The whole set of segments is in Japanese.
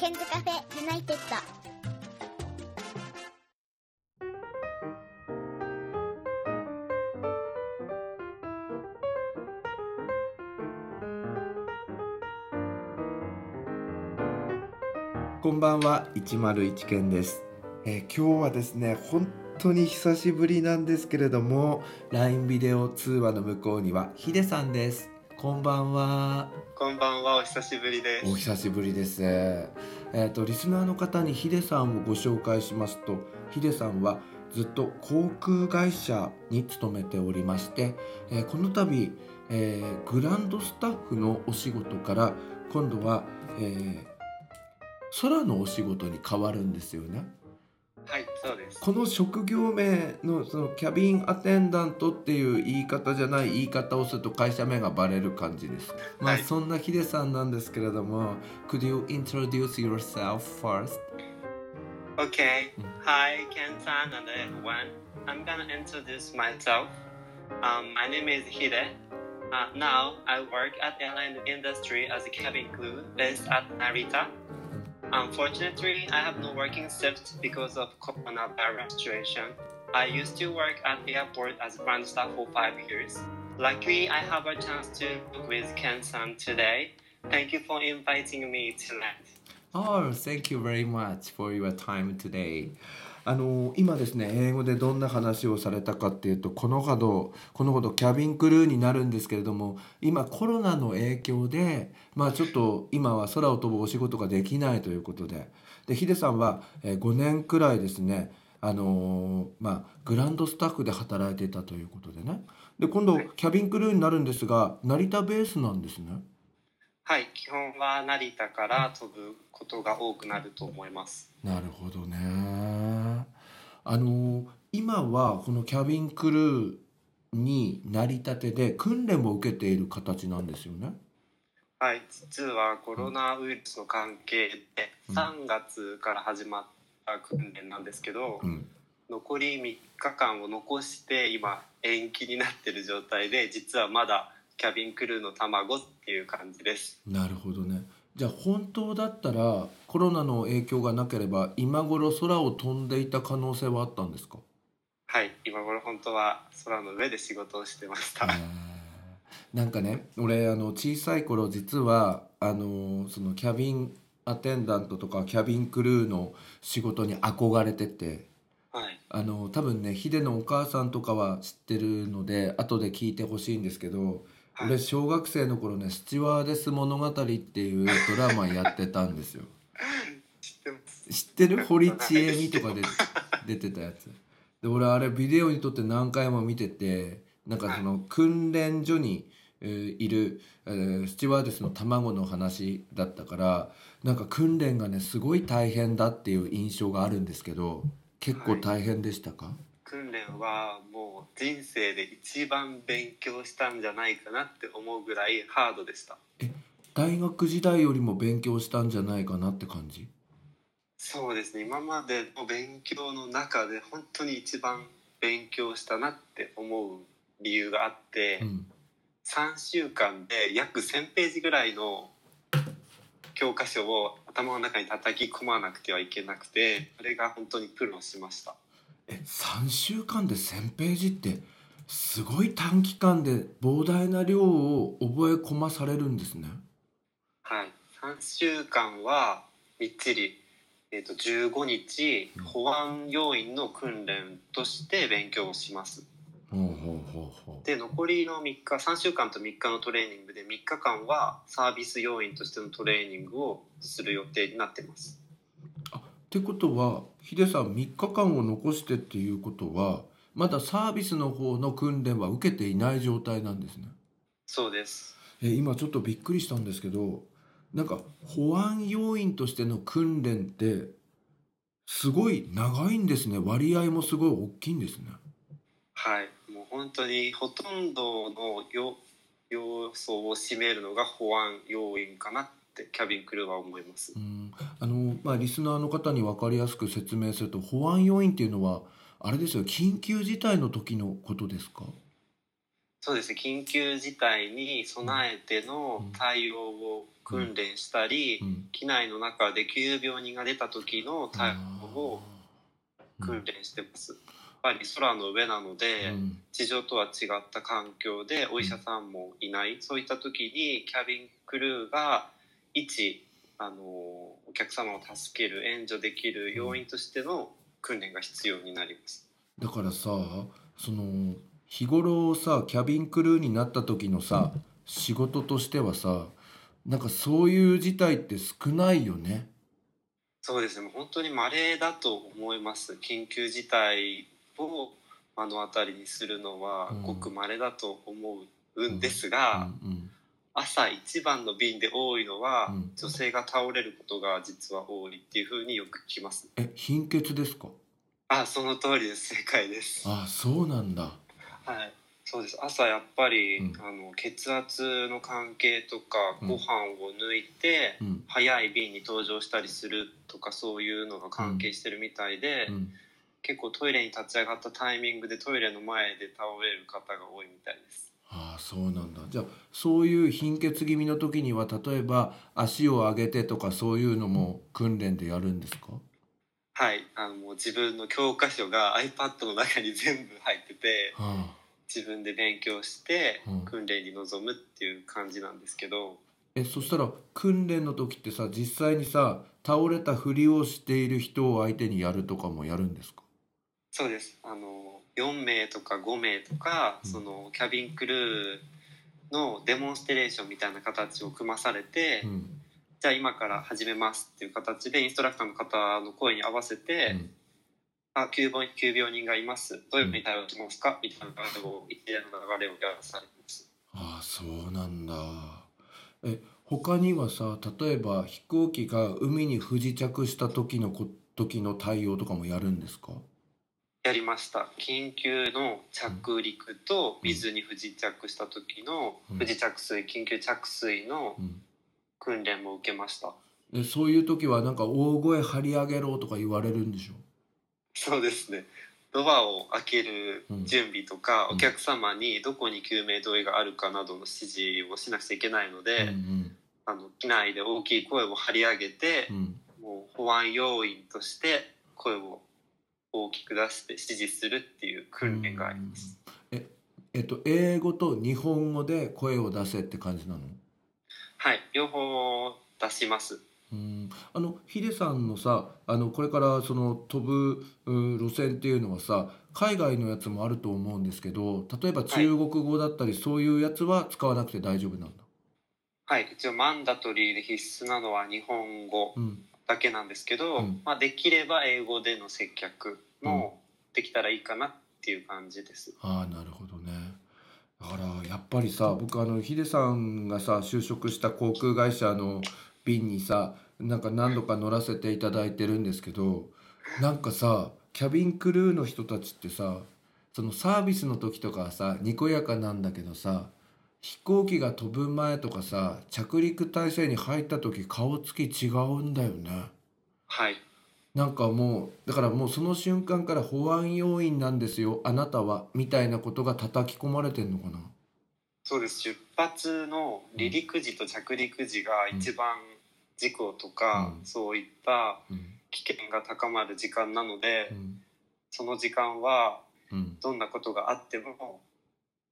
ケンズカフェユナイテッド。こんばんは101件です、えー、今日はですね本当に久しぶりなんですけれども LINE ビデオ通話の向こうにはヒデさんです。こんばんは。こんばんはお久しぶりですお久しぶりですえっ、ー、とリスナーの方にヒデさんをご紹介しますとヒデさんはずっと航空会社に勤めておりまして、えー、この度、えー、グランドスタッフのお仕事から今度は、えー、空のお仕事に変わるんですよね。はい、そうです。この職業名のそのキャビンアテンダントっていう言い方じゃない言い方をすると会社名がバレる感じです。まあ、はい、そんなヒデさんなんですけれども、Could you introduce yourself first? Okay. Hi, Ken-san and everyone. I'm gonna introduce myself. Um, my name is Hide. Uh, now I work at airline industry as a cabin crew based at Narita. Unfortunately, I have no working shift because of coronavirus situation. I used to work at the airport as ground staff for five years. Luckily, I have a chance to work with Ken-san today. Thank you for inviting me tonight. Oh, thank you very much for your time today. あの今ですね英語でどんな話をされたかっていうとこのほどこのほどキャビンクルーになるんですけれども今コロナの影響でまあちょっと今は空を飛ぶお仕事ができないということででヒデさんは5年くらいですねあのまあグランドスタッフで働いていたということでねで今度キャビンクルーになるんですが成田ベースなんですね。はい基本は成田から飛ぶことが多くなると思います。なるほどね。あの今はこのキャビンクルーになりたてで訓練も受けている形なんですよね。はい、実はコロナウイルスの関係で3月から始まった訓練なんですけど、うん、残り3日間を残して今延期になってる状態で実はまだキャビンクルーの卵っていう感じです。なるほどねじゃあ本当だったらコロナの影響がなければ今頃空を飛んでいた可能性はあったんですか？はい今頃本当は空の上で仕事をしてました。なんかね俺あの小さい頃実はあのそのキャビンアテンダントとかキャビンクルーの仕事に憧れてて、はい、あの多分ねヒデのお母さんとかは知ってるので後で聞いてほしいんですけど俺小学生の頃ね「スチュワーデス物語」っていうドラマやってたんですよ。知ってる？堀ちえみとかで出てたやつ。で俺あれビデオに撮って何回も見ててなんかその訓練所に、えー、いる、えー、スチュワーデスの卵の話だったからなんか訓練がねすごい大変だっていう印象があるんですけど結構大変でしたか、はい訓練はもう人生で一番勉強したんじゃないかなって思うぐらいハードでした。え大学時代よりも勉強したんじゃないかなって感じ？そうですね。今までの勉強の中で本当に一番勉強したなって思う理由があって、うん、3週間で約1,000ページぐらいの教科書を頭の中に叩き込まなくてはいけなくてそれが本当に苦労しました。え3週間で1,000ページってすごい短期間で膨大な量を覚え込まされるんですね。はい3週間はみっちり、えーと、15日保安要員の訓練として勉強します。で残りの3日3週間と3日のトレーニングで3日間はサービス要員としてのトレーニングをする予定になってます。ってことはヒデさん3日間を残してっていうことはまだサービスの方の訓練は受けていない状態なんですね。そうです。え今ちょっとびっくりしたんですけどなんか保安要員としての訓練ってすごい長いんですね割合もすごい大きいんですね。はいもう本当にほとんどの要要素を占めるのが保安要員かなってキャビンクルーは思います。うん。あのまあリスナーの方に分かりやすく説明すると保安要員っていうのはあれですよ緊急事態の時のことですか？そうですね。緊急事態に備えての対応を訓練したり、うん。機内の中で急病人が出た時の対応を訓練してます。やっぱり空の上なので、うん。地上とは違った環境でお医者さんもいない、そういった時にキャビンクルーが一あのお客様を助ける援助できる要因としての訓練が必要になります。だからさその日頃さキャビンクルーになった時のさ仕事としてはさなんかそういう事態って少ないよね。そうですねもう本当に稀だと思います緊急事態を目の当たりにするのはうんごく稀だと思うんですうが、んうん朝一番の便で多いのは、うん。女性が倒れることが実は多いっていうふうによく聞きます。え貧血ですか？あその通りです。正解です。あそうなんだ。はい。そうです。朝やっぱり、うん。あの血圧の関係とかうん。ご飯を抜いて、うん。早い便に登場したりするとかそういうのが関係してるみたいで、うん。結構トイレに立ち上がったタイミングでトイレの前で倒れる方が多いみたいですああそうなんだ。じゃあそういう貧血気味の時には例えば足を上げてとかそういうのも訓練でやるんですか？はい。あのもう自分の教科書が iPad の中に全部入ってては自分で勉強してうん。訓練に臨むっていう感じなんですけど、えそしたら訓練の時ってさ実際にさ倒れたふりをしている人を相手にやるとかもやるんですか？そうです。あの4名とか5名とか、うん。そのキャビンクルーのデモンストレーションみたいな形を組まされて、うん。じゃあ今から始めますっていう形でインストラクターの方の声に合わせて、うん。あ急病急病人がいます。どういうふうに対応しますか、みたいなを一連の流れをやらされてます。ああそうなんだ。え他にはさ例えば飛行機が海に不時着した時のこ時の対応とかもやるんですか？やりました。緊急の着陸と水に不時着した時のうん。不時着水緊急着水のうん。訓練も受けました。でそういう時はなんか大声張り上げろとか言われるんでしょ？そうですね。ドアを開ける準備とか、うん。お客様にどこに救命胴衣があるかなどの指示をしなくちゃいけないので、うんあの機内で大きい声を張り上げてうん、うん。もう保安要員として声を大きく出して指示するっていう訓練があります。ええっと英語と日本語で声を出せって感じなの？はい、両方出します。うんあのヒデさんのさあのこれからその飛ぶう路線っていうのはさ海外のやつもあると思うんですけど例えば中国語だったり、そういうやつは使わなくて大丈夫なんだ？はい、一応マンダトリーで必須なのは日本語うんだけなんですけど、うんまあ、できれば英語での接客もできたらいいかなっていう感じです。ああなるほどねだからやっぱりさ僕あのヒデさんがさ就職した航空会社の便にさなんか何度か乗らせていただいてるんですけどなんかさキャビンクルーの人たちってさそのサービスの時とかはさにこやかなんだけどさ飛行機が飛ぶ前とかさ着陸態勢に入った時顔つき違うんだよね。はい、なんかもうだからもうその瞬間から保安要員なんですよあなたはみたいなことが叩き込まれてんのかな？そうです。出発の離陸時と着陸時が一番事故とか、うん。そういったうん。危険が高まる時間なので、うん。その時間はうん。どんなことがあっても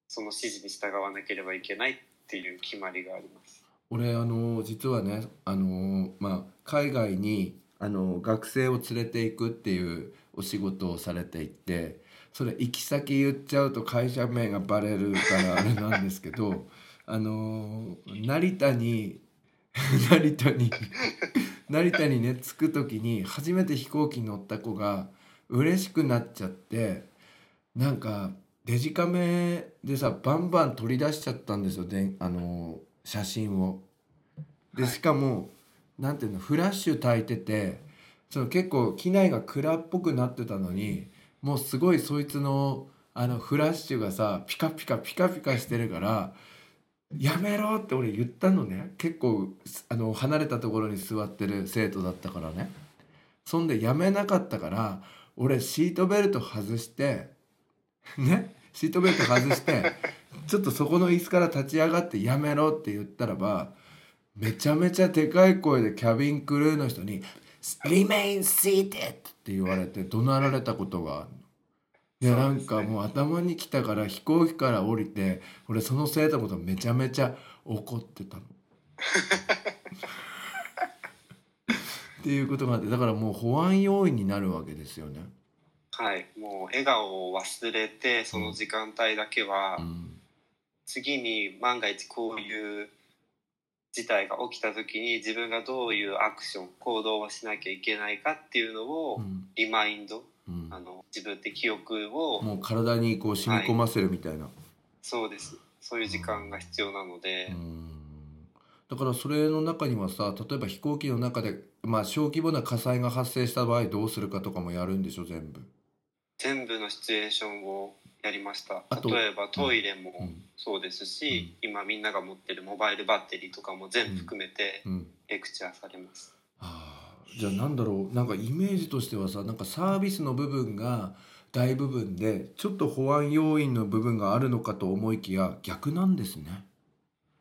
その指示に従わなければいけないっていう決まりがあります。俺あの実はねあのまあ海外にあの学生を連れていくっていうお仕事をされていてそれ行き先言っちゃうと会社名がバレるからあれなんですけど あの成田に 成田に 成田にね着く時に初めて飛行機に乗った子が嬉しくなっちゃってなんかデジカメでさバンバン取り出しちゃったんですよであの写真を。ではいしかも、なんていうのフラッシュ焚いててその結構機内が暗っぽくなってたのにもうすごいそいつのあのフラッシュがさピカピカピカピカしてるから「やめろ!」って俺言ったのね結構あの離れたところに座ってる生徒だったからねそんでやめなかったから俺シートベルト外してね？シートベルト外してちょっとそこの椅子から立ち上がってやめろって言ったらばめちゃめちゃでかい声でキャビンクルーの人に「Remain seated」って言われて怒鳴られたことがあるの。でそうですねなんかもう頭にきたから飛行機から降りて俺その生徒のことめちゃめちゃ怒ってたの。っていうことがあってだからもう保安要員になるわけですよね。はいもう笑顔を忘れてその時間帯だけは、うん次に万が一こういう事態が起きた時に自分がどういうアクション行動をしなきゃいけないかっていうのをうん。リマインドうん。あの自分で記憶をもう体にこう染み込ませるみたいな。そうです。そういう時間が必要なので、うん。だからそれの中にはさ例えば飛行機の中で、まあ、小規模な火災が発生した場合どうするかとかもやるんでしょ全部。全部のシチュエーションをやりました。例えばトイレもうん。そうですし、今みんなが持ってるモバイルバッテリーとかも全部含めてうん。レクチャーされます、あーじゃあなんだろうなんかイメージとしてはさなんかサービスの部分が大部分でちょっと保安要員の部分があるのかと思いきや逆なんですね。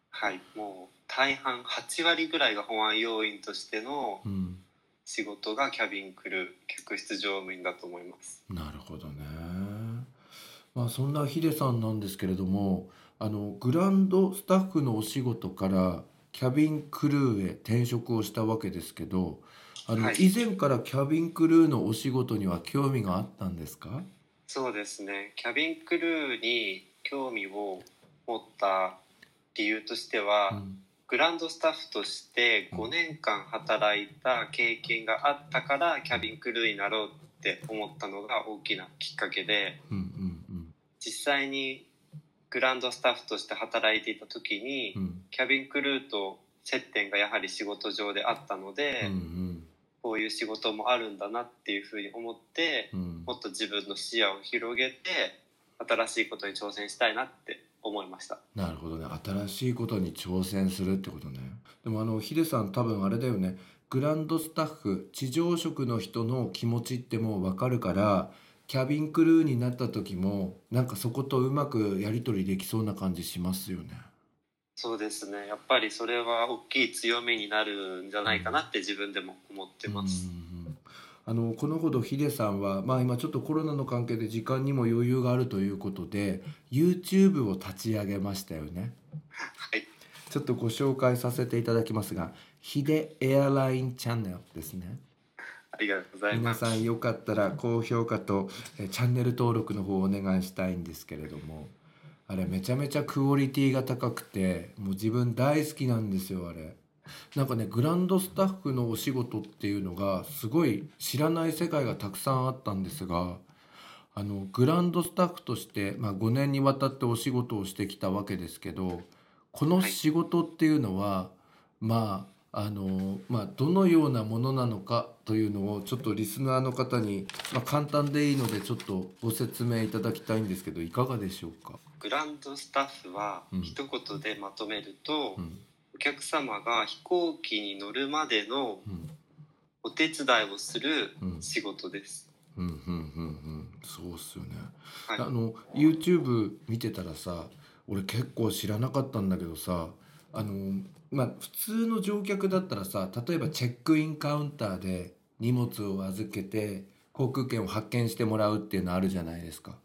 はい。もう大半8割ぐらいが保安要員としてのうん、仕事がキャビンクルー客室乗務員だと思います。なるほどね。まあそんなヒデさんなんですけれどもあのグランドスタッフのお仕事からキャビンクルーへ転職をしたわけですけどあの、はい。以前からキャビンクルーのお仕事には興味があったんですか？そうですね。キャビンクルーに興味を持った理由としては、うん。グランドスタッフとして5年間働いた経験があったからキャビンクルーになろうって思ったのが大きなきっかけで実際にグランドスタッフとして働いていた時に、うん。うんキャビンクルーと接点がやはり仕事上であったので、うんこういう仕事もあるんだなっていうふうに思ってうん。うんもっと自分の視野を広げて新しいことに挑戦したいなって思いました。なるほどね。新しいことに挑戦するってことね。でもあのヒデさん多分あれだよね。グランドスタッフ地上職の人の気持ちってもう分かるからキャビンクルーになった時もなんかそことうまくやり取りできそうな感じしますよね。そうですね。やっぱりそれは大きい強みになるんじゃないかなって自分でも思ってます、あのこのほどヒデさんは、まあ、今ちょっとコロナの関係で時間にも余裕があるということで YouTube を立ち上げましたよね。はい。ちょっとご紹介させていただきますがヒデエアラインチャンネルですねありがとうございます。皆さんよかったら高評価とチャンネル登録の方をお願いしたいんですけれどもあれめちゃめちゃクオリティが高くてもう自分大好きなんですよあれ。なんかねグランドスタッフのお仕事っていうのがすごい知らない世界がたくさんあったんですがあのグランドスタッフとして、まあ、5年にわたってお仕事をしてきたわけですけどこの仕事っていうのは、まああのまあどのようなものなのかというのをちょっとリスナーの方に、まあ、簡単でいいのでちょっとご説明いただきたいんですけどいかがでしょうか、グランドスタッフはうん。一言でまとめると、うん。お客様が飛行機に乗るまでのうん。お手伝いをするうん。仕事です、うんうんうんうん。そうっすよね。はい。あの YouTube 見てたらさ俺結構知らなかったんだけどさあのまあ普通の乗客だったらさ例えばチェックインカウンターで荷物を預けて航空券を発券してもらうっていうのあるじゃないですか。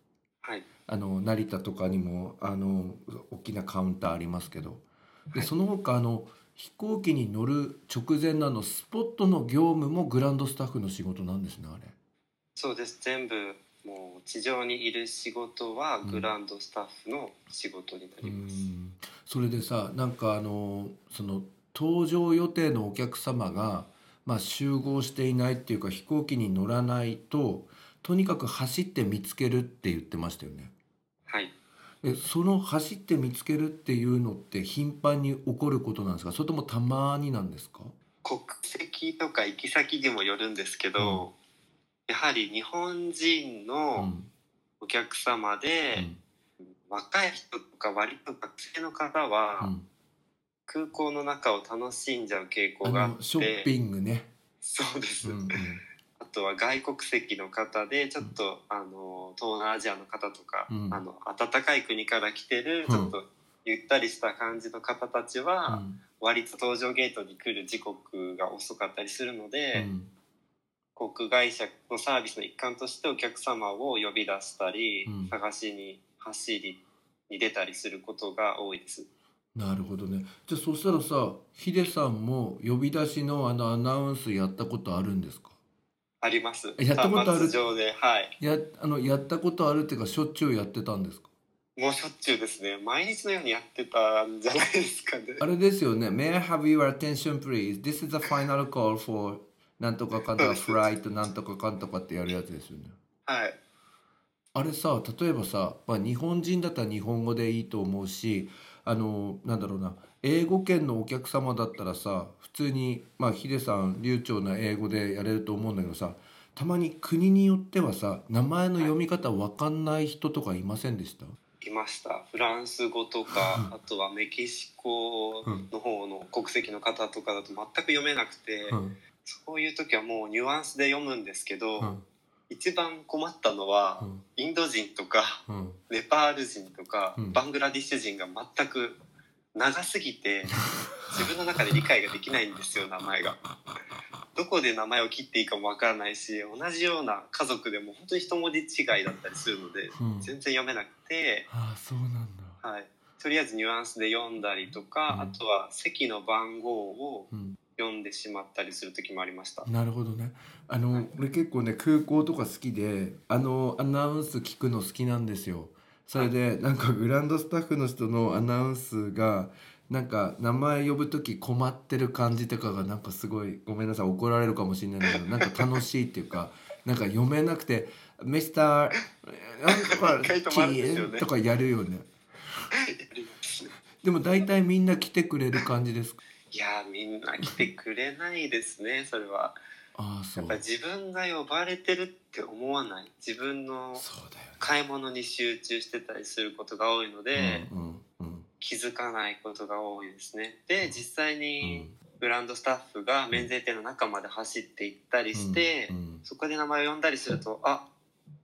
はい。あの成田とかにもあの大きなカウンターありますけど。ではい。その他あの飛行機に乗る直前のあのスポットの業務もグランドスタッフの仕事なんですねあれ。そうです。全部もう地上にいる仕事はうん。グランドスタッフの仕事になうります、ん。それでさなんかあのその搭乗予定のお客様が、まあ、集合していないっていうか飛行機に乗らないととにかく走って見つけるって言ってましたよね。はい。えその走って見つけるっていうのって頻繁に起こることなんですか？それともたまになんですか？国籍とか行き先にもよるんですけど、やはり日本人うのん。お客様で、若い人とか割と学生の方うはん空港の中を楽しんじゃう傾あ向があって。のショッピングね。そうです、うんうん。あとは外国籍の方でちょっと、あの東南アジアの方とか、うん。あの暖かい国から来てるうん。ちょっとゆったりした感じの方たちうは、ん。割と搭乗ゲートに来る時刻が遅かったりするのうで、ん。航空会社のサービスの一環としてお客様を呼び出したり、うん。探しに走りに出たりすることが多いです。なるほどねじゃあそしたらさヒデさんも呼び出しのあのアナウンスやったことあるんですか？あります。やったことあるはい。やあのやったことあるっていうかしょっちゅうやってたんですか？もうしょっちゅうですね。毎日のようにやってたんじゃないですかね。あれですよね。May I have your attention please? This is the final call for なんとかかんとかフライトなんとかかんとかってやるやつですよね。はい。あれさ例えばさ、まあ、日本人だったら日本語でいいと思うしあのなんだろうな。英語圏のお客様だったらさ普通にまあヒデさん流暢な英語でやれると思うんだけどさたまに国によってはさ名前の読み方わかんない人とかいませんでした？いました。フランス語とか、あとはメキシコの方の国籍の方とかだと全く読めなくて、うん。そういう時はもうニュアンスで読むんですけど、うん一番困ったのは、うん。インド人とかうん。ネパール人とか、うん。バングラディッシュ人が全く長すぎて 自分の中で理解ができないんですよ名前が。どこで名前を切っていいかもわからないし同じような家族でも本当に一文字違いだったりするので、うん。全然読めなくて、ああそうなんだ。はい、とりあえずニュアンスで読んだりとか、うん。あとは席の番号をうん読んでしまったりする時もありました。なるほどね。あの、俺結構ね空港とか好きであのアナウンス聞くの好きなんですよ。それでなんかグランドスタッフの人のアナウンスがなんか名前呼ぶ時困ってる感じとかがなんかすごいごめんなさい怒られるかもしれないんだけど なんか楽しいっていうかなんか読めなくて「ミスターなんとか一回止まるんですよねとかやるよね でも大体みんな来てくれる感じですか？いやーみんな来てくれないですね それは。ああそう。やっぱ。自分が呼ばれてるって思わない。自分の。買い物に集中してたりすることが多いので、うんうんうん。気づかないことが多いですね。で実際うにん。ブランドスタッフが免税店の中まで走って行ったりして、うんうん。そこで名前を呼んだりすると「あ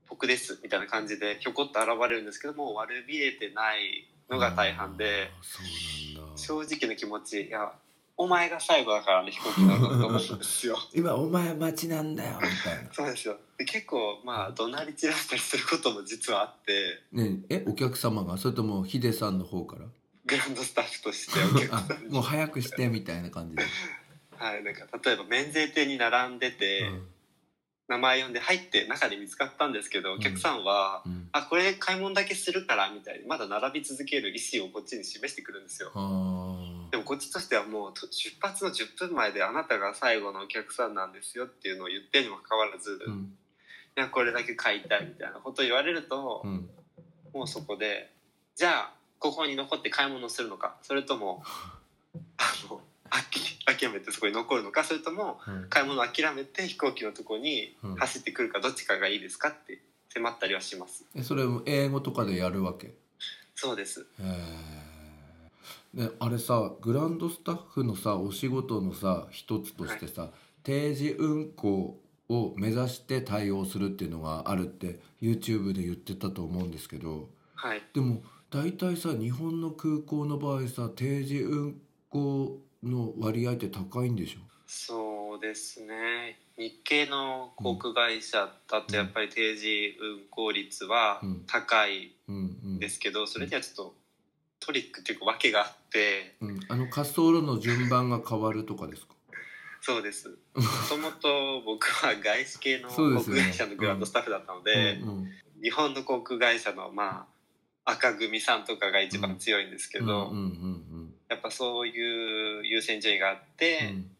僕です」みたいな感じでひょこっと現れるんですけども悪びれてないのが大半で正直な気持ちいやお前が最後だからね飛行機乗るのと思うんですよ。今お前待ちなんだよみたいな。そうですよ。で結構まあ怒鳴り散らしたりすることも実はあって。ねえお客様が？それともヒデさんの方から？グランドスタッフとしてお客あさんに。もう早くしてみたいな感じで、はい、なんか例えば免税店に並んでて、名前呼んで入って中で見つかったんですけどお客さんはうん。うん「あこれ買い物だけするから」みたいにまだ並び続ける意思をこっちに示してくるんですよ。あでもこっちとしてはもうと出発の10分前であなたが最後のお客さんなんですよっていうのを言ってるにもかかわらず、いうん。やこれだけ買いたいみたいなことを言われると、うん。もうそこでじゃあここに残って買い物をするのかそれとも あのあき諦めてそこに残るのかそれともうん。買い物を諦めて飛行機のとこにうん。走ってくるかどっちかがいいですかって迫ったりはします。えそれも英語とかでやるわけ？へそうです。えねあれさグランドスタッフのさお仕事のさ一つとしてさ、定時運行を目指して対応するっていうのがあるって YouTube で言ってたと思うんですけどはい。でも大体さ日本の空港の場合さ定時運行の割合って高いんでしょ？そうですね。日系の航空会社だとやっぱり定時運行率はうん。高いうん。うん。ですけどそれにはちょっとトリックっていうか訳があってうん、あの滑走路の順番が変わるとかですか？そうです。もともと僕は外資系の航空会社のグランドスタッフだったので、うんうん日本の航空会社のまあ赤組さんとかが一番強いんですけど、うんうんやっぱそういう優先順位があって、うん。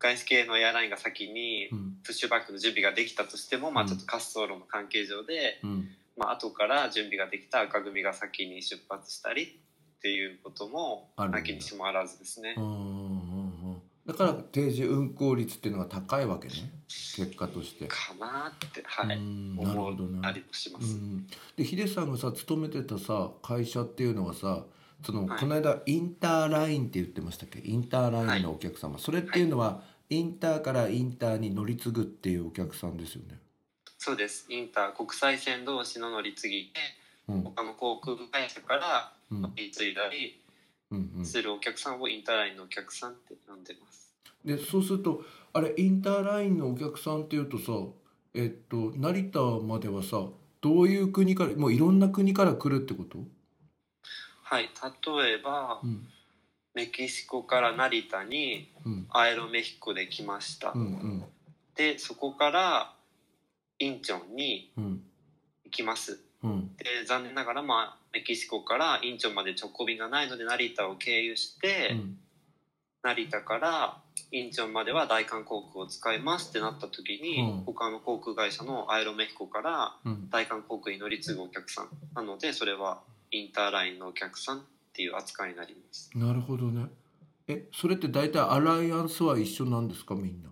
外資系のエアラインが先にうん。プッシュバックの準備ができたとしても、まあ、うんちょっと滑走路の関係上で、うん。まあ後から準備ができた赤組が先に出発したりっていうこともなきにしもあらずですね。だから定時運行率っていうのが高いわけね。結果として。かなって、はい、思ほどなったりもします。うん、でヒデさんがさ勤めてたさ会社っていうのはさその、はい。この間インターラインって言ってましたっけ？インターラインのお客様、それっていうのはインターからインターに乗り継ぐっていうお客さんですよね。そうです。インター国際線同士の乗り継ぎ他の航空会社からうん。乗り継いだりするお客さんをインターラインのお客さんって呼んでます。でそうするとあれインターラインのお客さんっていうとさえっと成田まではさどういう国からもういろんな国から来るってこと、はい例えばうん。メキシコから成田にうん。アエロメヒコで来ました、うんうん。でそこからインチョンにうん。行きますうん。で残念ながら、まあ、メキシコからインチョンまで直行便がないので成田を経由して、うん。成田からインチョンまでは大韓航空を使いますってなった時に、うん。他の航空会社のアエロメヒコからうん。大韓航空に乗り継ぐお客さんなのでそれはインターラインのお客さんっていう扱いになります。なるほどね。えそれって大体アライアンスは一緒なんですかみんな？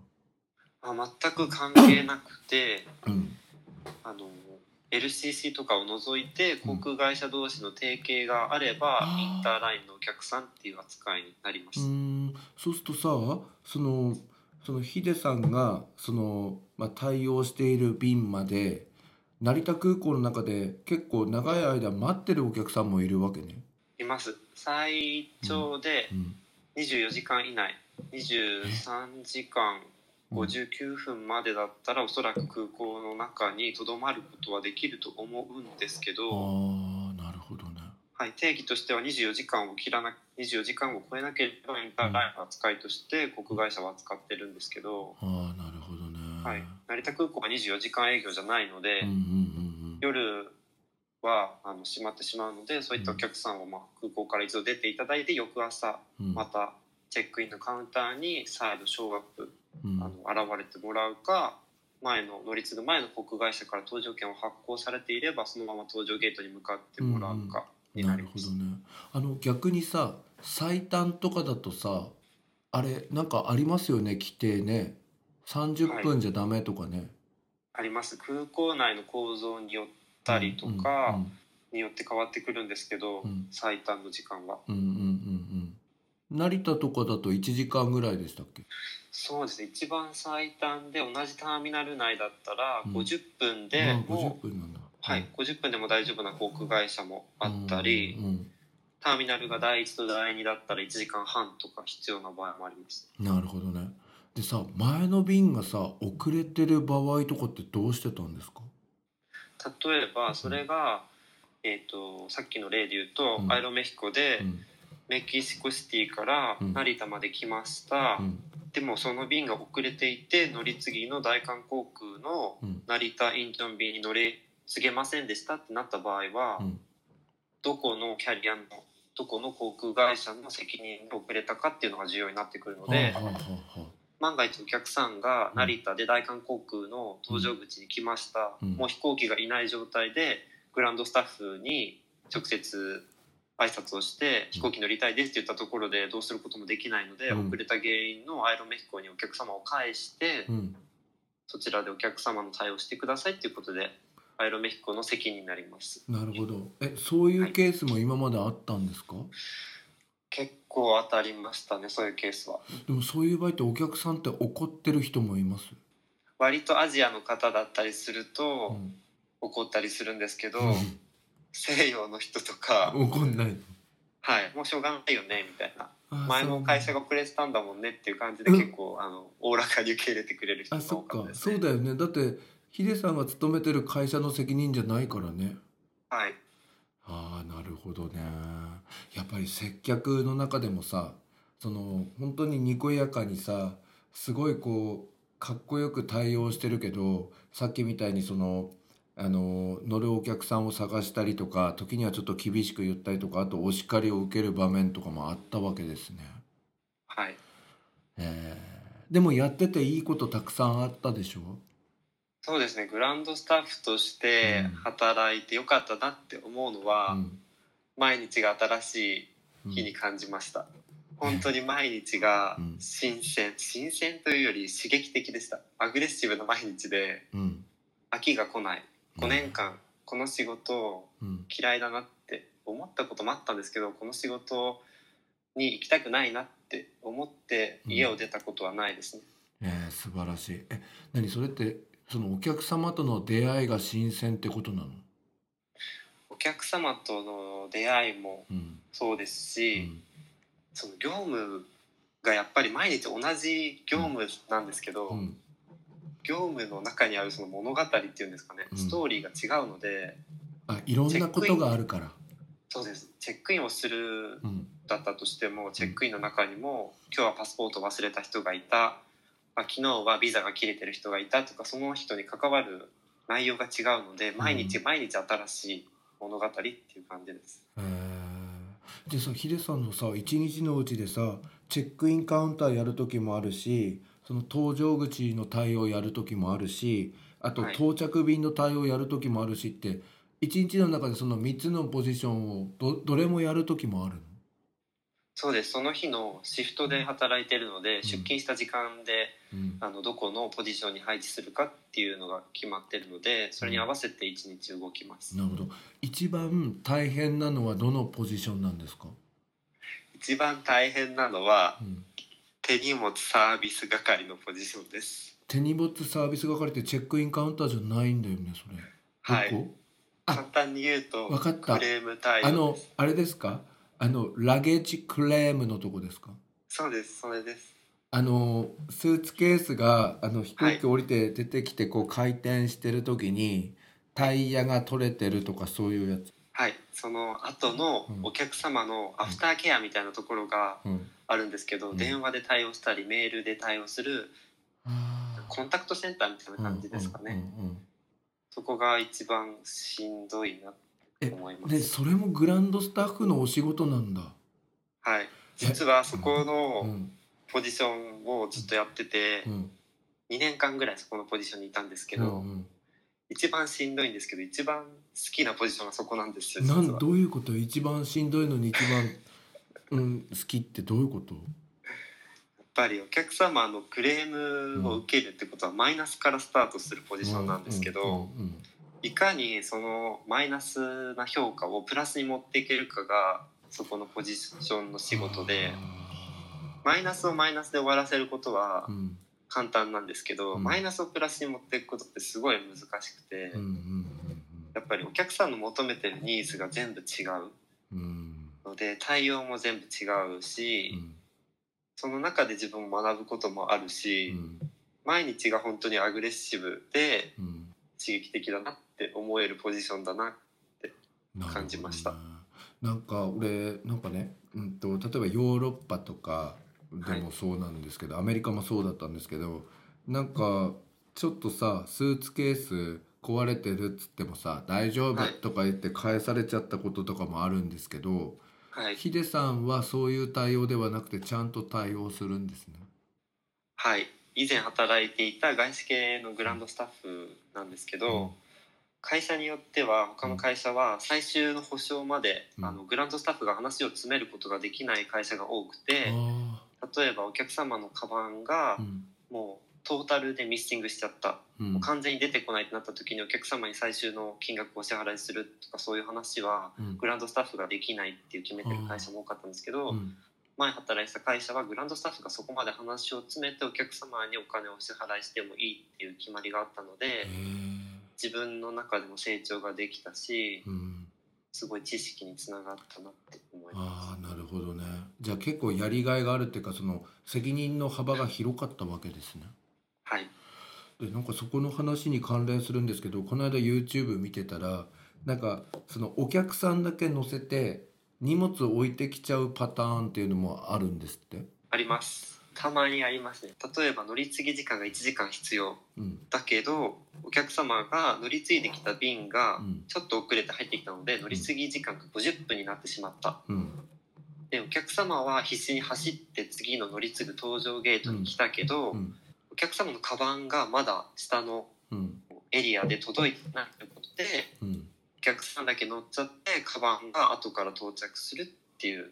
あ全く関係なくてうん。あの LCC とかを除いて航空会社同士の提携があれば、あー。インターラインのお客さんっていう扱いになります、うーん。そうするとさそのそのヒデさんがその、まあ、対応している便まで成田空港の中で結構長い間待ってるお客さんもいるわけね。います。最長でうん。24時間以内。23時間59分までだったらおそらく空港の中にとどまることはできると思うんですけあど、あなるほどね。はい、定義としては24時間を切らな24時間を超えなければインターラインの扱いとして航空会社は扱ってるんですけど、ああなるほどね。はい、成田空港は24時間営業じゃないので、うんうんうん夜はあの閉まってしまうのでそういったお客さんはまあ空港から一度出ていただいて翌朝うんうんまたチェックインのカウンターに再度ショーアップうん。あの現れてもらうか前の乗り継ぐ前の航空会社から搭乗券を発行されていればそのまま搭乗ゲートに向かってもらうかにななります、るほどね。あの逆にさ最短とかだとさあれなんかありますよね規定ね。30分じゃダメとかね。あります。空港内の構造によったりとかうんによって変わってくるんですけど、うん。最短の時間は。うんうんうんうん成田とかだと1時間ぐらいでしたっけ？そうですね。一番最短で同じターミナル内だったらうん。50分まであも50分なんだ。はい、50分でも大丈夫な航空会社もあったり、うん。ターミナルが第1と第2だったら1時間半とか必要な場合もあります。うんなるほどね。でさ前の便がさ遅れてる場合とかってどうしてたんですか？例えばそれが、えー、とさっきの例で言うと、うん。アイロメヒコでうんメキシコシティからうん。成田まで来ました、うん。でもその便が遅れていて乗り継ぎの大韓航空のうん。成田インチョン便に乗り継げませんでしたってなった場合は、うん。どこのキャリアのどこの航空会社の責任で遅れたかっていうのが重要になってくるので、万が一お客さんが成田で大韓航空の搭乗口に来ました、うん。もう飛行機がいない状態でグランドスタッフに直接挨拶をして飛行機乗りたいですって言ったところでどうすることもできないので、うん。遅れた原因のアイロメヒコにお客様を返して、そちらでお客様の対応してくださいっていうことでアイロメヒコの責任になります。なるほど。えそういうケースも今まであったんですか、結構当たりましたねそういうケースは。でもそういう場合ってお客さんって怒ってる人もいます、割とアジアの方だったりするうとん。怒ったりするんですけど、うん西洋の人とか、怒んないはい、もうしょうがないよねみたいな。あ前の会社が遅れてたんだもんねっていう感じでう。ん結構あのおおらかに受け入れてくれる人があそっか多かったです、ね、そうだよね。だってヒデさんが勤めてる会社の責任じゃないからね。はい。ああなるほどね。やっぱり接客の中でもさその本当ににこやかにさすごいこうかっこよく対応してるけどさっきみたいにそのあの乗るお客さんを探したりとか時にはちょっと厳しく言ったりとかあとお叱りを受ける場面とかもあったわけですね。はい。えー。でもやってていいことたくさんあったでしょ？そうですね。グランドスタッフとしてうん。働いてよかったなって思うのは、うん。毎日が新しうんい日に感じました、本当に毎日がうん。新鮮。新鮮というより刺激的でした。アグレッシブな毎日でうん。飽きが来ない5年間この仕事をうん。嫌いだなって思ったこともあったんですけどこの仕事に行きたくないなって思って家を出たことはないですね、えー、素晴らしい。え何？それってそのお客様との出会いが新鮮ってことなの？お客様との出会いもうん。そうですうし、ん。その業務がやっぱり毎日同じ業務なんですけど、うん業務の中にあるその物語っていうんですかね、うん。ストーリーが違うのであいろんなことがあるから。そうです。チェックインをするうん。だったとしてもチェックインの中にも今日はパスポートを忘れた人がいた、まあ、昨日はビザが切れてる人がいたとかその人に関わる内容が違うので毎日う毎日新しい物語っていう感じです。へー。でさヒデさんのさ一日のうちでさチェックインカウンターやる時もあるしその搭乗口の対応やる時もあるしあとはい。到着便の対応やる時もあるしって一日の中でその3つのポジションをどどれもやる時もあるの？そうです。その日のシフトで働いてるので、出勤した時間でうん。あのどこのポジションに配置するかっていうのが決まってるのでそれに合わせて一日動きます、なるほど。一番大変なのはどのポジションなんですか、一番大変なのはうん手荷物サービス係のポジションです。手荷物サービス係ってチェックインカウンターじゃないんだよねそれ。はい。簡単に言うとわかった。クレーム対あ応です。のあれですか？あのラゲージクレームのとこですか？そうですそれです。あのスーツケースがあの飛行機降りて出てきてこう回転してる時にタイヤが取れてるとかそういうやつ、はい。その後のうん。お客様のアフターケアみたいなところがうん、あるんですけど、うん。電話で対応したりメールで対応するあコンタクトセンターみたいな感じですかね、うんうんうんそこが一番しんどいなって思いまですそれもグランドスタッフのお仕事なんだ、はい。実はそこうのん。ポジションをずっとやっててうん。2年間ぐらいそこのポジションにいたんですけど、うんうん一番しんどいんですけど一番好きなポジションがそこなんですよなんどういうこと？一番しんどいのに一番、うん、好きってどういうこと？やっぱりお客様のクレームを受けるってことはマイナスからスタートするポジションなんですけど、いかにそのマイナスな評価をプラスに持っていけるかがそこのポジションの仕事でマイナスをマイナスで終わらせることはうん簡単なんですけど、うん。マイナスをプラスに持っていくことってすごい難しくて、うんうんやっぱりお客さんの求めてるニーズが全部違う。うん。うんので対応も全部違うし、うん。その中で自分も学ぶこともあるうし、ん。毎日が本当にアグレッシブでうん刺激的だなって思えるポジションだななるほどね感じました。なんか俺なんかね、うん、と例えばヨーロッパとかでもそうなんですけど、アメリカもそうだったんですけどなんかちょっとさスーツケース壊れてるっつってもさ「大丈夫はい」とか言って返されちゃったこととかもあるんですけど、はい、ヒデさんはそういう対応ではなくてちゃんと対応するんですね。はい、以前働いていた外資系のグランドスタッフなんですけど、会社によっては他の会社は最終の保証まで、うん。あのグランドスタッフが話を詰めることができない会社が多くて、あ例えばお客様のカバンがもうトータルでミッシングしちゃった、うん。もう完全に出てこないってなった時にお客様に最終の金額をお支払いするとかそういう話はうん。グランドスタッフができないっていう決めてる会社も多かったんですけど、うん。前働いてた会社はグランドスタッフがそこまで話を詰めてお客様にお金をお支払いしてもいいっていう決まりがあったのへでー。自分の中でも成長ができたしうん。すごい知識につながったなって思いまああなるほどねじゃあ結構やりがいがあるっていうかその責任の幅が広かったわけですね。す。はい、でなんかそこの話に関連するんですけどこの間 YouTube 見てたらなんかそのお客さんだけ乗せて荷物置いてきちゃうパターンっていうのもあるんですって？あります。たまにありますね。例えば乗り継ぎ時間が1時間必要うんだけどお客様が乗り継いできた便がうん。ちょっと遅れて入ってきたので乗り継ぎ時間が50分になってしまった。うんでお客様は必死に走って次の乗り継ぐ搭乗ゲートに来たけど、うん。お客様のカバンがまだ下のうん。エリアで届いてないということでうん。お客さんだけ乗っちゃってカバンが後から到着するっていう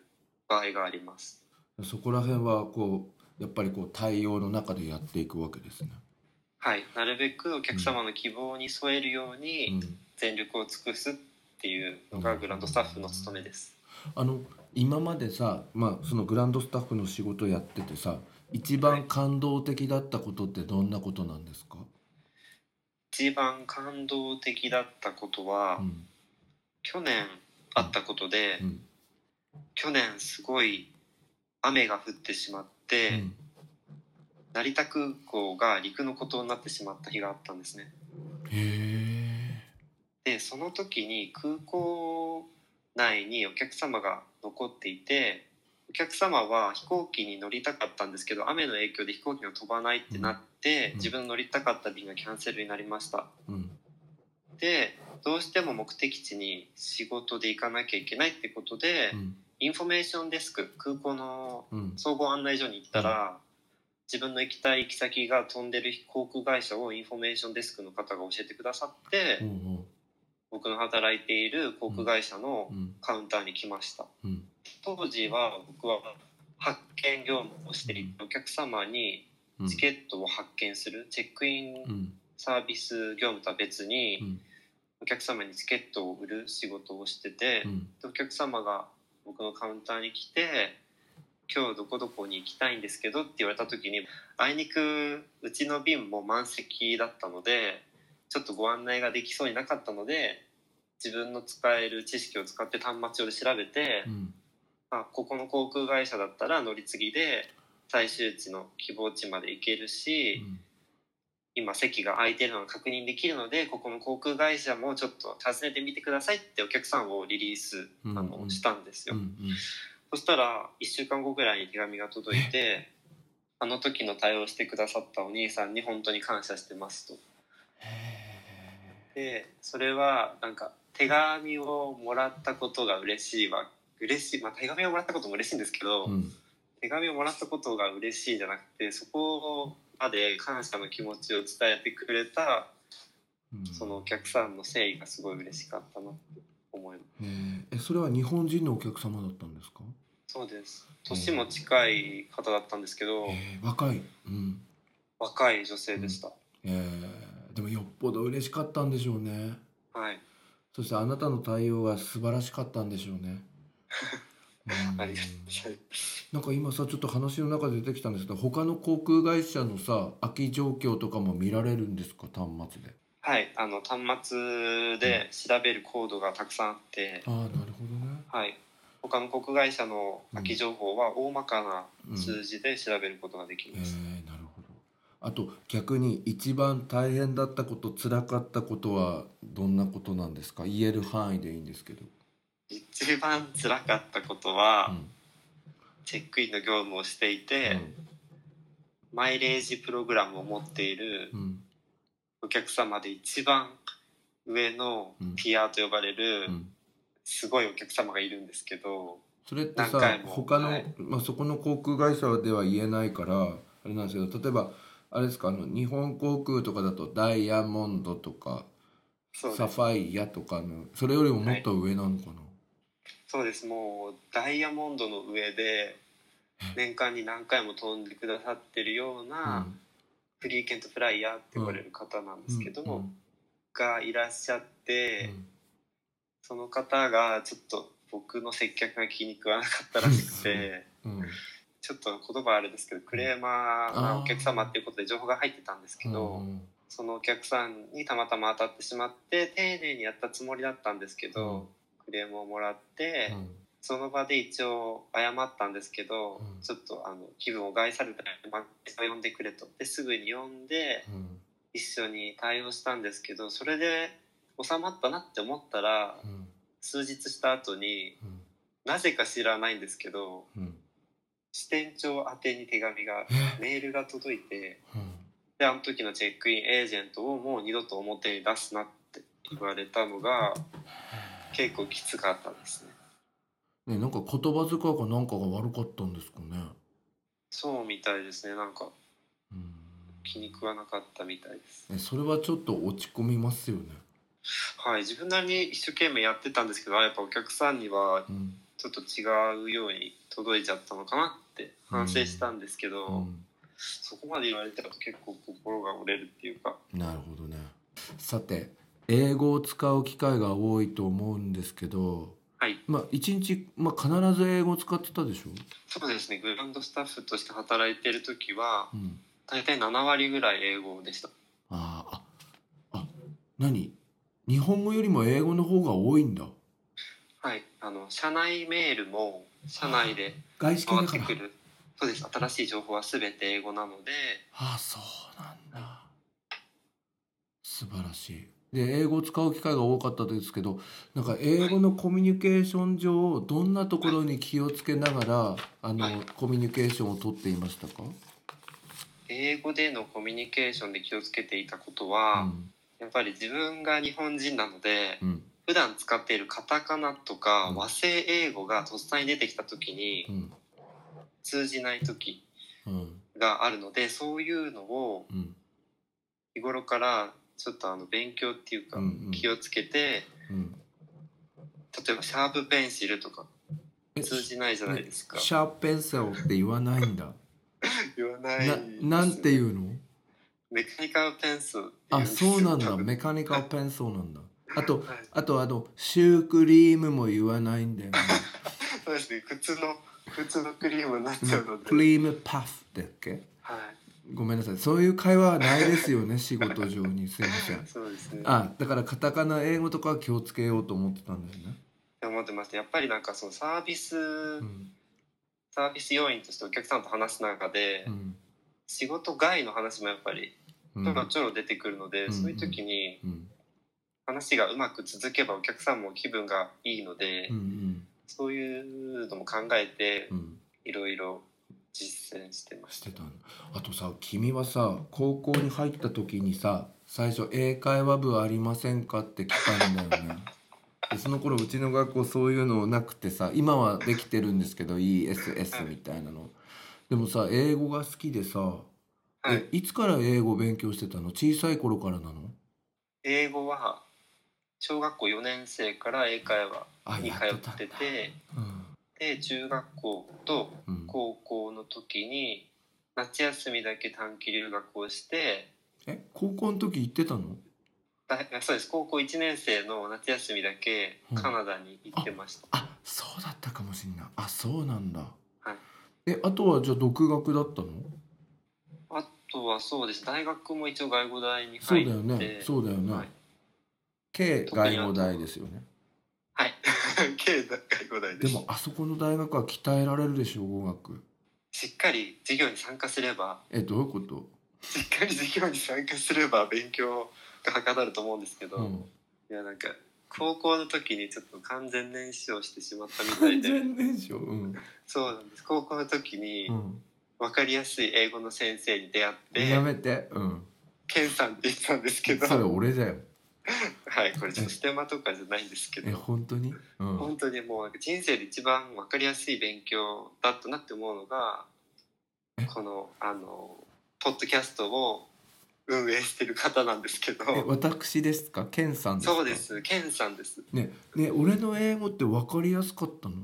場合があります。そこら辺はこうやっぱりこう対応の中でやっていくわけですね。はい。なるべくお客様の希望に添えるよううにん。全力を尽くすっていうのがグランドスタッフの務めですあの今までさ、まあ、そのグランドスタッフの仕事やっててさ一番感動的だったことってどんなことなんですか、一番感動的だったことは、うん。去年あったことで、うん。去年すごい雨が降ってしまって、うん。成田空港が陸の孤島になってしまった日があったんですね。へでその時に空港内にお客様が残っていてお客様は飛行機に乗りたかったんですけど雨の影響で飛行機が飛ばないってなって、うん。自分の乗りたかった便がキャンセルになりました。えうん。でどうしても目的地に仕事で行かなきゃいけないってことで、うん。インフォメーションデスク空港のうん。総合案内所に行ったら、自分の行きたい行き先が飛んでる航空会社をインフォメーションデスクの方が教えてくださって、ほうほ僕の働いている航空会社のううんカウンターに来ました。うん。当時は僕は発券業務をしていてお客様にうん。チケットを発券するチェックインうん。サービス業務とは別にうん。お客様にチケットを売る仕事をしててお客様が僕のカウンターに来て「今日どこどこに行きたいんですけど」って言われた時にあいにくうちの便も満席だったのでちょっとご案内ができそうになかったので自分の使える知識を使って端末上で調べて、うん。あここの航空会社だったら乗り継ぎで最終地の希望地まで行けるし、今席が空いてるのが確認できるのでここの航空会社もちょっと訪ねてみてくださいってお客さんをリリース、うんあのしたんですよ、うんうん。そしたら1週間後ぐらいに手紙が届いてあの時の対応してくださったお兄さんに本当に感謝してますとでそれはなんか手紙をもらったことが嬉しいわ。嬉しいまあ手紙をもらったことも嬉しいんですけど、うん。手紙をもらったことが嬉しいんじゃなくてそこまで感謝の気持ちを伝えてくれたうん。そのお客さんの誠意がすごい嬉しかったなって思います。へええそれは日本人のお客様だったんですか？そうです。年も近い方だったんですけどえー。若い。うん。若い女性でした、えーでもよっぽど嬉しかったんでしょうね。はい。そしてあなたの対応は素晴らしかったんでしょうね。なんか今さちょっと話の中で出てきたんですけど他の航空会社のさ空き状況とかも見られるんですか？端末で。はい。あの端末で調べるコードがたくさんあって、ああなるほどね。はい。他の航空会社の空き情報は大まかな数字で調べることができえます、ー、なるほどあと逆に一番大変だったこと辛かったことはどんなことなんですか？言える範囲でいいんですけど、一番辛かったことは、うん。チェックインの業務をしていて、マイレージプログラムを持っているうん。うんお客様で一番上のうん。ティアと呼ばれるうん。すごいお客様がいるんですけど、それってさ他の、はい。まあ、そこの航空会社では言えないからあれなんですけど例えばあれですか？あの日本航空とかだとダイヤモンドとかサファイアとかのそれよりももっと上なのかな、そうです。もうダイヤモンドの上で年間に何回も飛んでくださってるような、フリーケントフライヤーって呼ばれる方なんですけど、うんがいらっしゃって、うん。その方がちょっと僕の接客が気に食わなかったらしくて。うんちょっと言葉はあれですけどクレーマーなお客様っていうことで情報が入ってたんですけど、うんそのお客さんにたまたま当たってしまって丁寧にやったつもりだったんですけど、クレームをもらって、うん。その場で一応謝ったんですけど、うん。ちょっとあの気分を害されたのでマネージャーを呼んでくれと。ですぐに呼んでうん。一緒に対応したんですけどそれで収まったなって思ったらうん。数日した後にうん。なぜか知らないんですけどうん支店長宛てに手紙がえ？メールが届いてうん。であの時のチェックインエージェントをもう二度と表に出すなって言われたのが結構きつかったですね。ねなんか言葉遣いかなんかが悪かったんですかね。そうみたいですね。なんかうん。気に食わなかったみたいです。ねそれはちょっと落ち込みますよね。はい自分なりに一生懸命やってたんですけどやっぱお客さんにはうん。ちょっと違うように届いちゃったのかなって反省したんですけど、うん。そこまで言われてると結構心が折れるっていうか。なるほどね。さて英語を使う機会が多いと思うんですけどはい。まあ一日、まあ、必ず英語使ってたでしょ、そうですね。グランドスタッフとして働いてる時はうん、大体7割ぐらい英語でした。ああ何？日本語よりも英語の方が多いんだ。はい。あの社内メールも社内で外資系だから。そうです。新しい情報は全て英語なので。ああそうなんだ。素晴らしい。で英語を使う機会が多かったですけどなんか英語のコミュニケーション上どんなところに気をつけながらあのはい。コミュニケーションをとっていましたか、英語でのコミュニケーションで気をつけていたことうは、ん。やっぱり自分が日本人なのでうん普段使っているカタカナとかうん。和製英語がとっさに出てきた時にうん。通じない時うん。があるのでそういうのをうん。日頃からちょっとあの勉強っていうか気をつけてうん。例えばシャープペンシルとかえ通じないじゃないですか。シャープペンセルって言わないんだ。言わないななんて言うの？メカニカルペンスあそうなんだ。メカニカルペンセルなんだあとはい。あとあのシュークリームも言わないんだよね。そうですね。普通の普通のクリームになっちゃうので。クリームパフだっけ？はい。ごめんなさい。そういう会話はないですよね仕事上に。すいません。そうですね。あだからカタカナ英語とかは気をつけようと思ってたんだよね、思ってました。やっぱりなんかそのサービス、うん。サービス要員としてお客さんと話す中で、うん。仕事外の話もやっぱりうん。ちょろちょろ出てくるので、うん。そういう時にうん話がうまく続けばお客さんも気分がいいので、うんそういうのも考えてうん。うんいろいろ実践してまししたあとさ君はさ高校に入った時にさ最初英会話部ありませんかって来たんだよね。でその頃うちの学校そういうのなくてさ今はできてるんですけど ESS みたいなの。でもさ英語が好きでさ、はい。えいつから英語勉強してたの？小さい頃からなの？英語は小学校4年生から英会話あに通っててうん。で中学校とうん。高校の時に夏休みだけ短期留学をしてえ高校の時行ってたの？だそうです。高校1年生の夏休みだけうん。カナダに行ってました、あそうだったかもしんない。あそうなんだ。はい。えあとはじゃあ独学だったの？あとはそうです。大学も一応外語大にそう入って。だよね。そうだよね、はい、計外語大ですよね。はい、経済外語大でですもあそこの大学は鍛えられるでしょ語学。しっかり授業に参加すれば。えどういうこと？しっかり授業に参加すれば勉強がはかどると思うんですけど、いうん。やなんか高校の時にちょっと完全燃焼してしまったみたい完で全燃焼？うん。そうなんです。高校の時にうん。分かりやすい英語の先生に出会って。やめて。うん。ケンさんって言ってたんですけど。それ俺だよ はいこれちょっとステマとかじゃないんですけえど本当に？うん。本当にもう人生で一番分かりやすい勉強だったなって思うのがえ？このあのポッドキャストを運営してる方なんですけど。え私ですか？ケンさんですか？そうです。ケンさんです。ねね俺の英語って分かりやすかったの？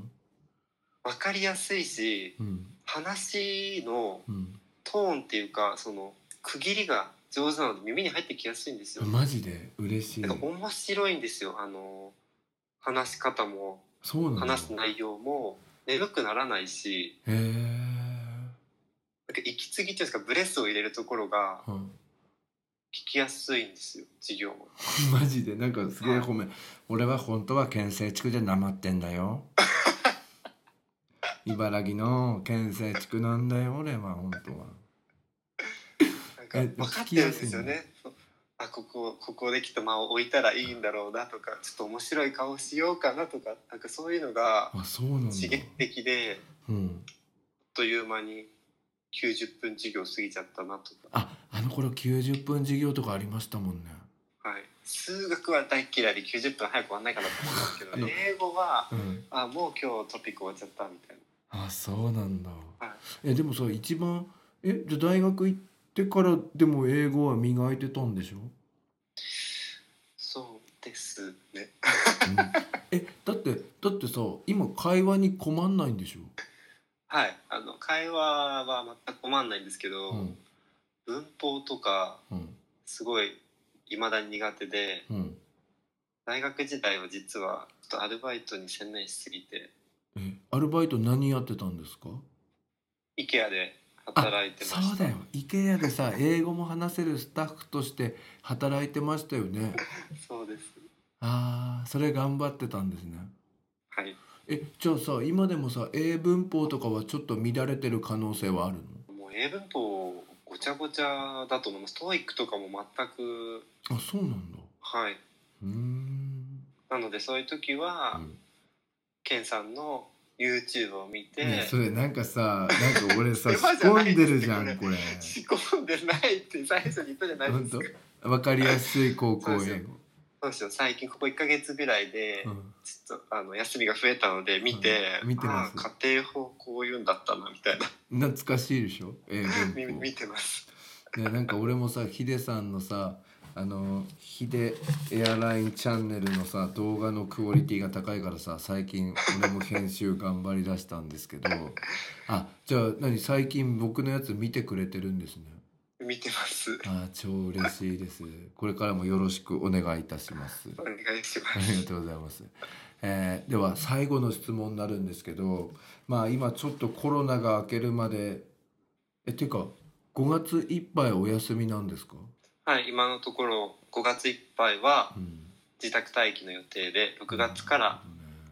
分かりやすいしうん。話のうん。トーンっていうかその区切りが上手なので耳に入ってきやすいんですよ、マジで嬉しい。なんか面白いんですよ。あの話し方もそうなんだ。話す内容も眠くならないし。へえなんか息継ぎっていうんですかブレスを入れるところがうん聞きやすいんですよ授業も。マジで？なんかすげえごめ。ん俺は本当は県西地区でなまってんだよ。茨城の県西地区なんだよ俺は本当はかえ分かってるんですよね。あここここできっと間を置いたらいいんだろうなとかちょっと面白い顔しようかなとかなんかそういうのが刺激的でうん。あっという間に90分授業過ぎちゃったなとか、ああの頃90分授業とかありましたもんね。はい、数学は大嫌いで90分早く終わんないかなと思うんですけど英語はうん。あもう今日トピック終わっちゃったみたいな。あそうなんだ、はい。えでもさ一番えじゃあ大学行ってからでも英語は磨いてたんでしょ、そうですね。うん。えだってだってさ今会話に困んないんでしょ？はいあの会話は全く困んないんですけど、うん。文法とかうん。すごい未だに苦手でうん。大学時代は実はちょっとアルバイトに専念しすぎて。えアルバイト何やってたんですか？IKEA で働いてました。そうだよ。IKEA でさ英語も話せるスタッフとして働いてましたよね。そうです。ああそれ頑張ってたんですね。はい。えじゃあさ今でもさ英文法とかはちょっと乱れてる可能性はあるの？もう英文法ごちゃごちゃだと思います。トーイックとかも全くあそうなんだ。はい。うーん。なのでそういう時は、うん。ケンさんの YouTube を見て、ねそれなんかさなんか俺さ 仕込んでるじゃんこれ。仕込んでないって最初に言ったじゃない本ですか。当？わかりやすい高校英語そう。ですよ。最近ここ1か月ぐらいで、うん。ちょっとあの休みが増えたので見て、うん。見てます。家庭法こういうんだったなみたいな。懐かしいでしょ？英文法見見てます。ね、なんか俺もさヒデさんのさあのヒデエアラインチャンネルのさ動画のクオリティが高いからさ最近俺も編集頑張りだしたんですけど。あじゃあ何最近僕のやつ見てくれてるんですね。見てます。あ超嬉しいです。これからもよろしくお願いいたします。お願いしまありがとうございます。えーでは最後の質問になるんですけど、まあ今ちょっとコロナが明けるまで、えてか5月いっぱいお休みなんですか？すはい今のところ5月いっぱいはうん。自宅待機の予定で6月から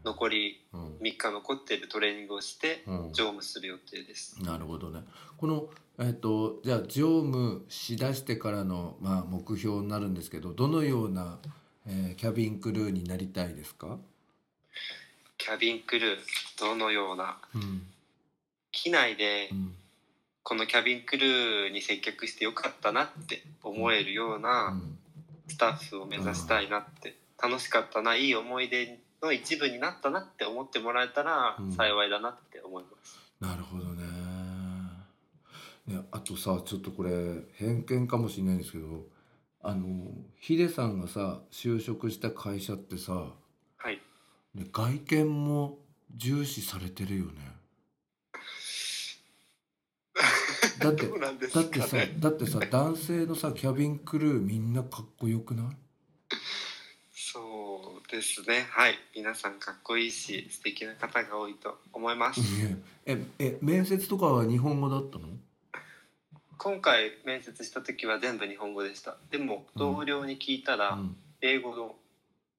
残りうん。3日残っているトレーニングをしてうん。乗務する予定ですなるほどね。このえっ、とじゃあ乗務しだしてからのまあ目標になるんですけど、どのような、えーキャビンクルーになりたいですか？キャビンクルーどのようなうん。機内でうん。このキャビンクルーに接客してよかったなって思えるよううなん。スタッフを目指したいなって楽しかったないい思い出の一部になったなって思ってもらえたらうん。幸いだなって思います、なるほどね。ね、あとさ、ちょっとこれ偏見かもしれないんですけど、あのヒデさんがさ就職した会社ってさ、はい。ね、外見も重視されてるよね。だってどうなんですだってさだってさ男性のさキャビンクルーみんなかっこよくない？そうですねはい皆さんかっこいいし素敵な方が多いと思いますねええ面接とかは日本語だったの？今回面接した時は全部日本語でしたでもうん同僚に聞いたらうん英語の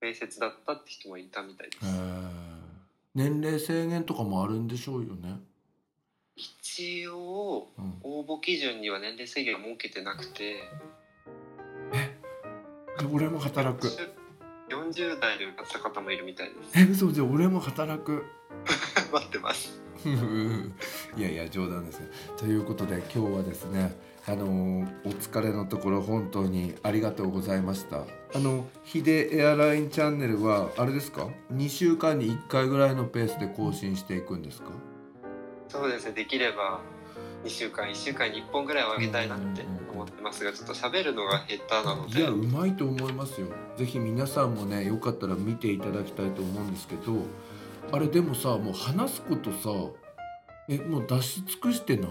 面接だったって人もいたみたいですへー年齢制限とかもあるんでしょうよね。一応うん応募基準には年齢制限は設けてなくて。俺も働く。40代で受かった方もいるみたいです。え嘘じゃあ俺も働く。待ってます。いやいや冗談ですね。ということで今日はですねあのーお疲れのところ本当にありがとうございました。あのヒデエアラインチャンネルはあれですか？2週間に1回ぐらいのペースで更新していくんですか？そうですねできれば2週間1週間に1本ぐらいはあげたいなって思ってますがちょっと喋るのが下手なので。いやうまいと思いますよ。ぜひ皆さんもねよかったら見ていただきたいと思うんですけどあれでもさもう話すことさえもう出し尽くしてない？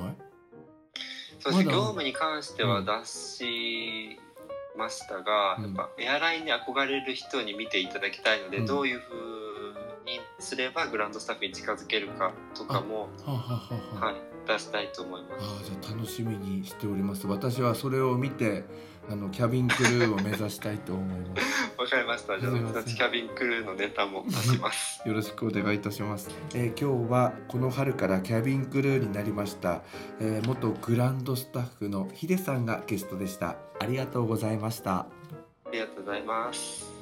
そうですねまだ？業務に関しては出しましたが、うん。やっぱエアラインに憧れる人に見ていただきたいので、うん。どういうふうにすればグランドスタッフに近づけるかとかも、はあ、はあはあはい、出したいと思います。ああじゃあ楽しみにしております私はそれを見てあのキャビンクルーを目指したいと思います わかりました。じゃあすいません僕たちキャビンクルーのネタも出します。よろしくお願いいたします、えー今日はこの春からキャビンクルーになりました、えー元グランドスタッフのヒデさんがゲストでしたありがとうございましたありがとうございます。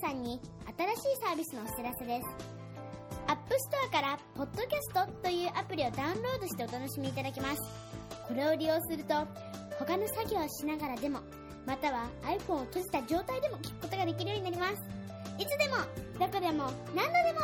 さんに新しいサービスのお知らせです。 App Store から、ポッドキャストというアプリをダウンロードしてお楽しみいただけます。これを利用すると、他の作業をしながらでも、または iPhone を閉じた状態でも聞くことができるようになります。いつでも、どこでも、何度でも